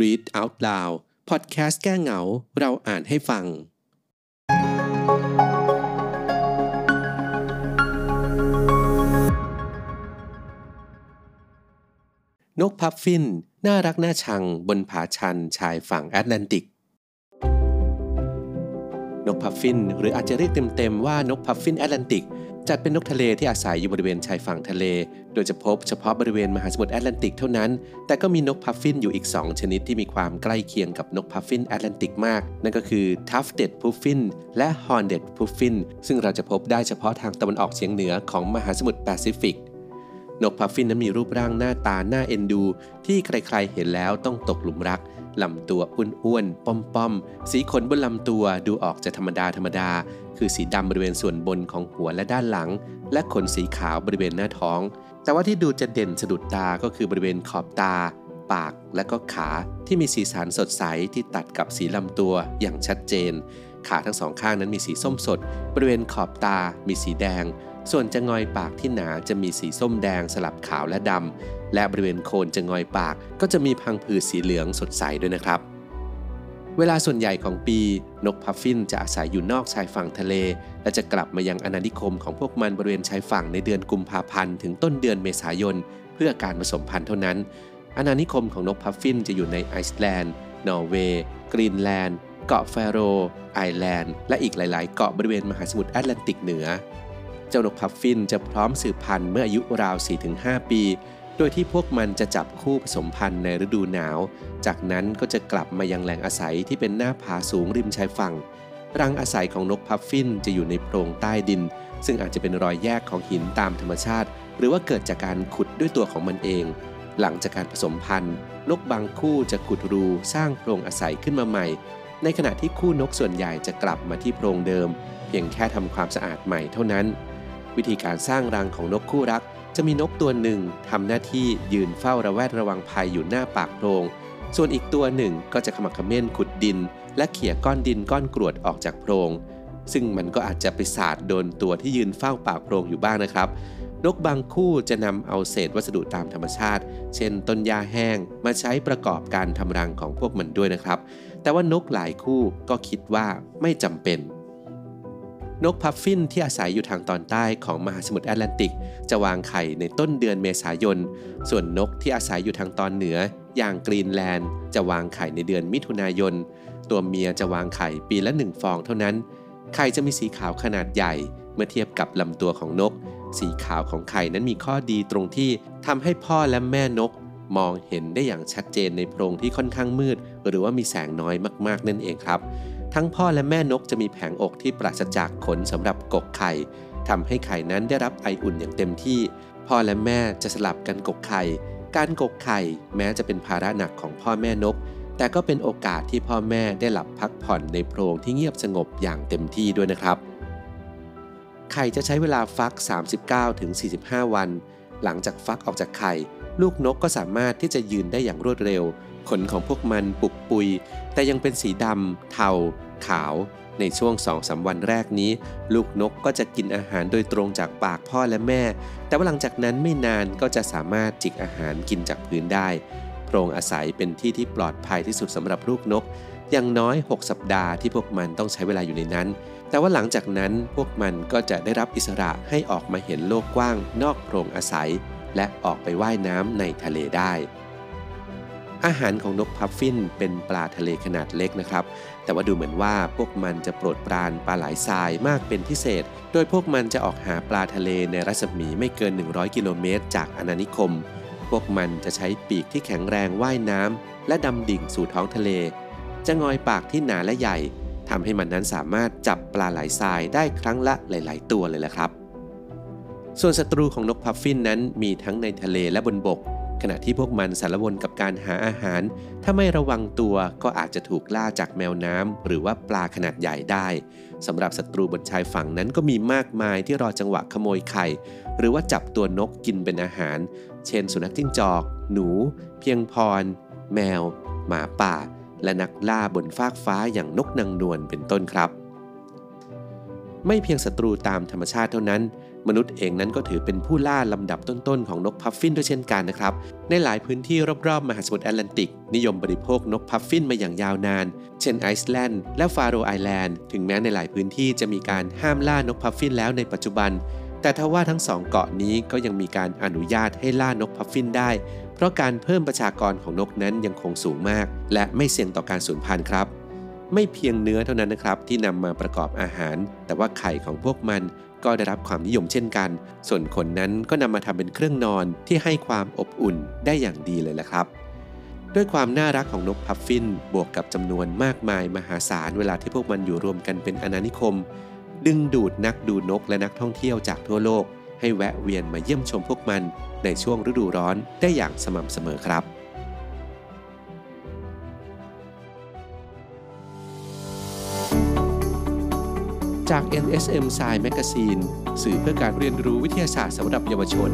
Read Out Loud พอดแคสต์แก้เหงา เราอ่านให้ฟัง นกพัฟฟิน น่ารักน่าชังบนผาชันชายฝั่งแอตแลนติก นกพัฟฟิน หรืออาจจะเรียกเต็มๆว่านกพัฟฟินแอตแลนติก จัดเป็นนกทะเลที่อาศัยอยู่บริเวณชายฝั่งทะเล โดยจะพบเฉพาะบริเวณมหาสมุทรแอตแลนติกเท่านั้น แต่ก็มีนกพัฟฟินอยู่อีก 2 ชนิดที่มีความใกล้เคียงกับนกพัฟฟินแอตแลนติกมาก นั่นก็คือ Tufted Puffin และ Horned Puffin ซึ่งเราจะพบได้เฉพาะทางตะวันออกเฉียงเหนือของมหาสมุทรแปซิฟิก นกพัฟฟินนั้นมีรูปร่างหน้าตาน่าเอ็นดู ที่ใครๆเห็นแล้วต้องตกหลุมรักลำตัวอ้วนๆป้อมๆ สีขนบนลำตัวดูออกจะธรรมดาธรรมดา คือสีดำบริเวณส่วนบนของหัวและด้านหลัง และขนสีขาวบริเวณหน้าท้อง แต่ว่าที่ดูจะเด่นสะดุดตาก็คือบริเวณขอบตา ปากและก็ขาที่มีสีสันสดใสที่ตัดกับสีลำตัวอย่างชัดเจน ขาทั้งสองข้างนั้นมีสีส้มสด บริเวณขอบตามีสีแดง ส่วนจะงอยปากที่หนาจะมีสีส้มแดงสลับขาวและดำ และบริเวณโคนจะงอยปากก็จะมีพังผืดสีเหลืองสดใสด้วยนะครับ เวลาส่วนใหญ่ของปี นกพัฟฟินจะอาศัยอยู่นอกชายฝั่งทะเล และจะกลับมายังอาณานิคมของพวกมันบริเวณชายฝั่งในเดือนกุมภาพันธ์ถึงต้นเดือนเมษายน เพื่อการผสมพันธุ์เท่านั้นอาณานิคมของนกพัฟฟินจะอยู่ในไอซ์แลนด์ นอร์เวย์ กรีนแลนด์ เกาะ Faroe Island และอีกหลาย ๆ เกาะบริเวณมหาสมุทรแอตแลนติกเหนือ เจ้านกพัฟฟินจะพร้อมสืบพันธุ์เมื่ออายุราว 4-5 ปี โดยที่พวกมันจะจับคู่ผสมพันธุ์ในฤดูหนาว จากนั้นก็จะกลับมายังแหล่งอาศัยที่เป็นหน้าผาสูงริมชายฝั่ง รังอาศัยของนกพัฟฟินจะอยู่ในโพรงใต้ดิน ซึ่งอาจจะเป็นรอยแยกของหินตามธรรมชาติ หรือว่าเกิดจากการขุดด้วยตัวของมันเอง หลังจากการผสมพันธุ์นกบางคู่จะขุดรูสร้างโพรงอาศัยขึ้นมาใหม่ ในขณะที่คู่นกส่วนใหญ่จะกลับมาที่โพรงเดิม เพียงแค่ทำความสะอาดใหม่เท่านั้น วิธีการสร้างรังของนกคู่รัก จะมีนกตัวหนึ่งทำหน้าที่ยืนเฝ้าระแวดระวังภัยอยู่หน้าปากโพรง ส่วนอีกตัวหนึ่งก็จะขมักขม้นขุดดิน และเขี่ยก้อนดินก้อนกรวดออกจากโพรง ซึ่งมันก็อาจจะไปสาดโดนตัวที่ยืนเฝ้าปากโพรงอยู่บ้างนะครับ นกบางคู่จะนำเอาเศษวัสดุตามธรรมชาติ เช่นต้นหญ้าแห้ง มาใช้ประกอบการทำรังของพวกมันด้วยนะครับ แต่ว่านกหลายคู่ก็คิดว่าไม่จำเป็น นกพัฟฟินที่อาศัยอยู่ทางตอนใต้ของมหาสมุทรแอตแลนติก จะวางไข่ในต้นเดือนเมษายน ส่วนนกที่อาศัยอยู่ทางตอนเหนือ อย่างกรีนแลนด์ จะวางไข่ในเดือนมิถุนายน ตัวเมียจะวางไข่ปีละหนึ่งฟองเท่านั้น ไข่จะมีสีขาวขนาดใหญ่ เมื่อเทียบกับลำตัวของนก สีขาวของไข่นั้นมีข้อดีตรงที่ทำให้พ่อและแม่นก มองเห็นได้อย่างชัดเจนในโพรงที่ค่อนข้างมืด หรือว่ามีแสงน้อยมากๆนั่นเองครับ ทั้งพ่อและแม่นกจะมีแผงอกที่ปราศจากขนสำหรับกกไข่ทำให้ไข่นั้นได้รับไออุ่นอย่างเต็มที่ พ่อและแม่จะสลับกันกกไข่ การกกไข่แม้จะเป็นภาระหนักของพ่อแม่นก แต่ก็เป็นโอกาสที่พ่อแม่ได้หลับพักผ่อนในโพรงที่เงียบสงบอย่างเต็มที่ด้วยนะครับ ไข่จะใช้เวลาฟัก 39-45 วัน หลังจากฟักออกจากไข่ ลูกนกก็สามารถที่จะยืนได้อย่างรวดเร็ว ขนของพวกมันปุกปุย แต่ยังเป็นสีดำเทา ขาว ในช่วง2องสาวันแรกนี้ ลูกนกก็จะกินอาหารโดยตรงจากปากพ่อและแม่ แต่ว่าหลังจากนั้นไม่นานก็จะสามารถจิกอาหารกินจากพื้นได้โพรงอาศัยเป็นที่ที่ปลอดภัยที่สุดสำหรับลูกนกอย่างน้อย 6 สัปดาห์ที่พวกมันต้องใช้เวลาอยู่ในนั้น แต่ว่าหลังจากนั้นพวกมันก็จะได้รับอิสระให้ออกมาเห็นโลกกว้าง นอกโพรงอาศัย และออกไปว่ายน้ำในทะเลได้ อาหารของนกพัฟฟินเป็นปลาทะเลขนาดเล็กนะครับ แต่ว่าดูเหมือนว่าพวกมันจะโปรดปรานปลาไหลทรายมากเป็นพิเศษ โดยพวกมันจะออกหาปลาทะเลในรัศมีไม่เกิน 100 กิโลเมตร จากอาณานิคม พวกมันจะใช้ปีกที่แข็งแรงว่ายน้ำและดำดิ่งสู่ท้องทะเล จะงอยปากที่หนาและใหญ่ทำให้มันนั้นสามารถจับปลาไหลทรายได้ครั้งละหลาย ๆ ตัวเลยแหละครับ ส่วนศัตรูของนกพัฟฟินนั้นมีทั้งในทะเลและบนบก ขณะที่พวกมันสารวนกับการหาอาหาร ถ้าไม่ระวังตัวก็อาจจะถูกล่าจากแมวน้ำหรือว่าปลาขนาดใหญ่ได้สำหรับศัตรูบนชายฝั่งนั้นก็มีมากมายที่รอจังหวะขโมยไข่ หรือว่าจับตัวนกกินเป็นอาหาร เช่น สุนัขจิ้งจอก หนู เพียงพร แมว หมาป่า และนักล่าบนฟากฟ้าอย่างนกนางนวลเป็นต้นครับ ไม่เพียงศัตรูตามธรรมชาติเท่านั้น มนุษย์เองนั้นก็ถือเป็นผู้ล่าลำดับต้นๆของนกพัฟฟินด้วยเช่นกันนะครับ ในหลายพื้นที่รอบๆ มหาสมุทรแอตแลนติก นิยมบริโภคนกพัฟฟินมาอย่างยาวนาน เช่นไอซ์แลนด์และ Faroe Island ถึงแม้ในหลายพื้นที่จะมีการห้ามล่านกพัฟฟินแล้วในปัจจุบัน แต่ทว่าทั้งสองเกาะนี้ก็ยังมีการอนุญาตให้ล่านกพัฟฟินได้ เพราะการเพิ่มประชากรของนกนั้นยังคงสูงมาก และไม่เสี่ยงต่อการสูญพันธุ์ครับไม่เพียงเนื้อเท่านั้นนะครับที่นำมาประกอบอาหาร แต่ว่าไข่ของพวกมัน ก็ได้รับความนิยมเช่นกัน ส่วนขนนั้นก็นำมาทำเป็นเครื่องนอนที่ให้ความอบอุ่นได้อย่างดีเลยละครับ ด้วยความน่ารักของนกพัฟฟินบวกกับจำนวนมากมายมหาศาลเวลาที่พวกมันอยู่รวมกันเป็นอาณานิคม ดึงดูดนักดูนกและนักท่องเที่ยวจากทั่วโลก ให้แวะเวียนมาเยี่ยมชมพวกมันในช่วงฤดูร้อนได้อย่างสม่ำเสมอครับ จาก NSM Science Magazine สื่อเพื่อการเรียนรู้วิทยาศาสตร์สำหรับเยาวชน